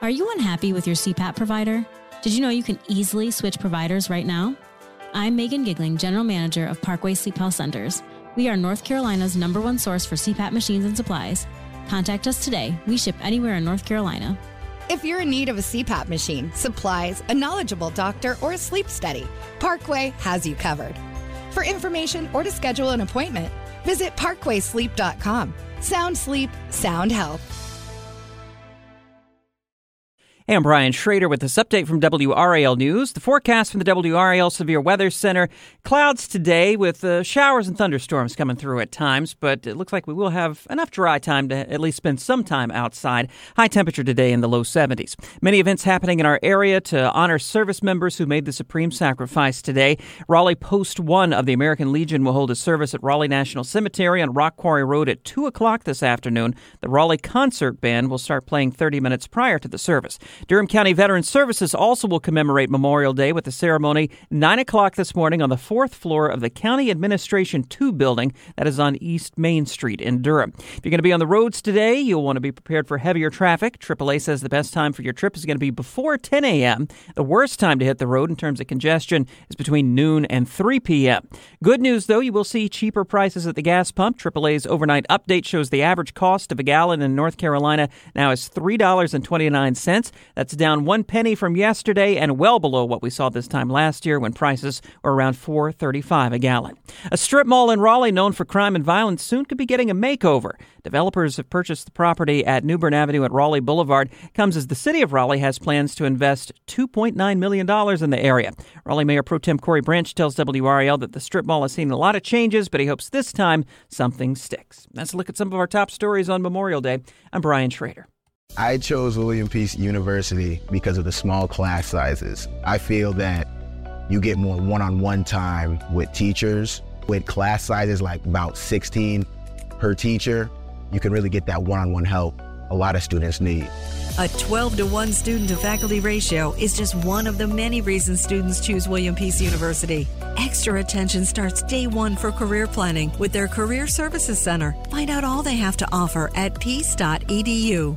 Are you unhappy with your CPAP provider? Did you know you can easily switch providers right now? I'm Megan Gigling, General Manager of Parkway Sleep Health Centers. We are North Carolina's number one source for CPAP machines and supplies. Contact us today. We ship anywhere in North Carolina. If you're in need of a CPAP machine, supplies, a knowledgeable doctor, or a sleep study, Parkway has you covered. For information or to schedule an appointment, visit parkwaysleep.com. Sound sleep, sound health. Hey, I'm Brian Schrader with this update from WRAL News. The forecast from the WRAL Severe Weather Center clouds today with uh, showers and thunderstorms coming through at times, but it looks like we will have enough dry time to at least spend some time outside. High temperature today in the low 70s. Many events happening in our area to honor service members who made the supreme sacrifice today. Raleigh Post 1 of the American Legion will hold a service at Raleigh National Cemetery on Rock Quarry Road at 2 o'clock this afternoon. The Raleigh Concert Band will start playing 30 minutes prior to the service. Durham County Veteran Services also will commemorate Memorial Day with a ceremony 9 o'clock this morning on the fourth floor of the County Administration 2 building that is on East Main Street in Durham. If you're going to be on the roads today, you'll want to be prepared for heavier traffic. AAA says the best time for your trip is going to be before 10 a.m. The worst time to hit the road in terms of congestion is between noon and 3 p.m. Good news, though, you will see cheaper prices at the gas pump. AAA's overnight update shows the average cost of a gallon in North Carolina now is $3.29. That's down one penny from yesterday and well below what we saw this time last year when prices were around 4.35 a gallon. A strip mall in Raleigh known for crime and violence soon could be getting a makeover. Developers have purchased the property at New Bern Avenue at Raleigh Boulevard. Comes as the city of Raleigh has plans to invest $2.9 million in the area. Raleigh Mayor Pro Tem Corey Branch tells WRAL that the strip mall has seen a lot of changes, but he hopes this time something sticks. Let's look at some of our top stories on Memorial Day. I'm Brian Schrader. I chose William Peace University because of the small class sizes. I feel that you get more one on one time with teachers. With class sizes like about 16 per teacher, you can really get that one on one help a lot of students need. A 12 to 1 student to faculty ratio is just one of the many reasons students choose William Peace University. Extra attention starts day one for career planning with their Career Services Center. Find out all they have to offer at peace.edu.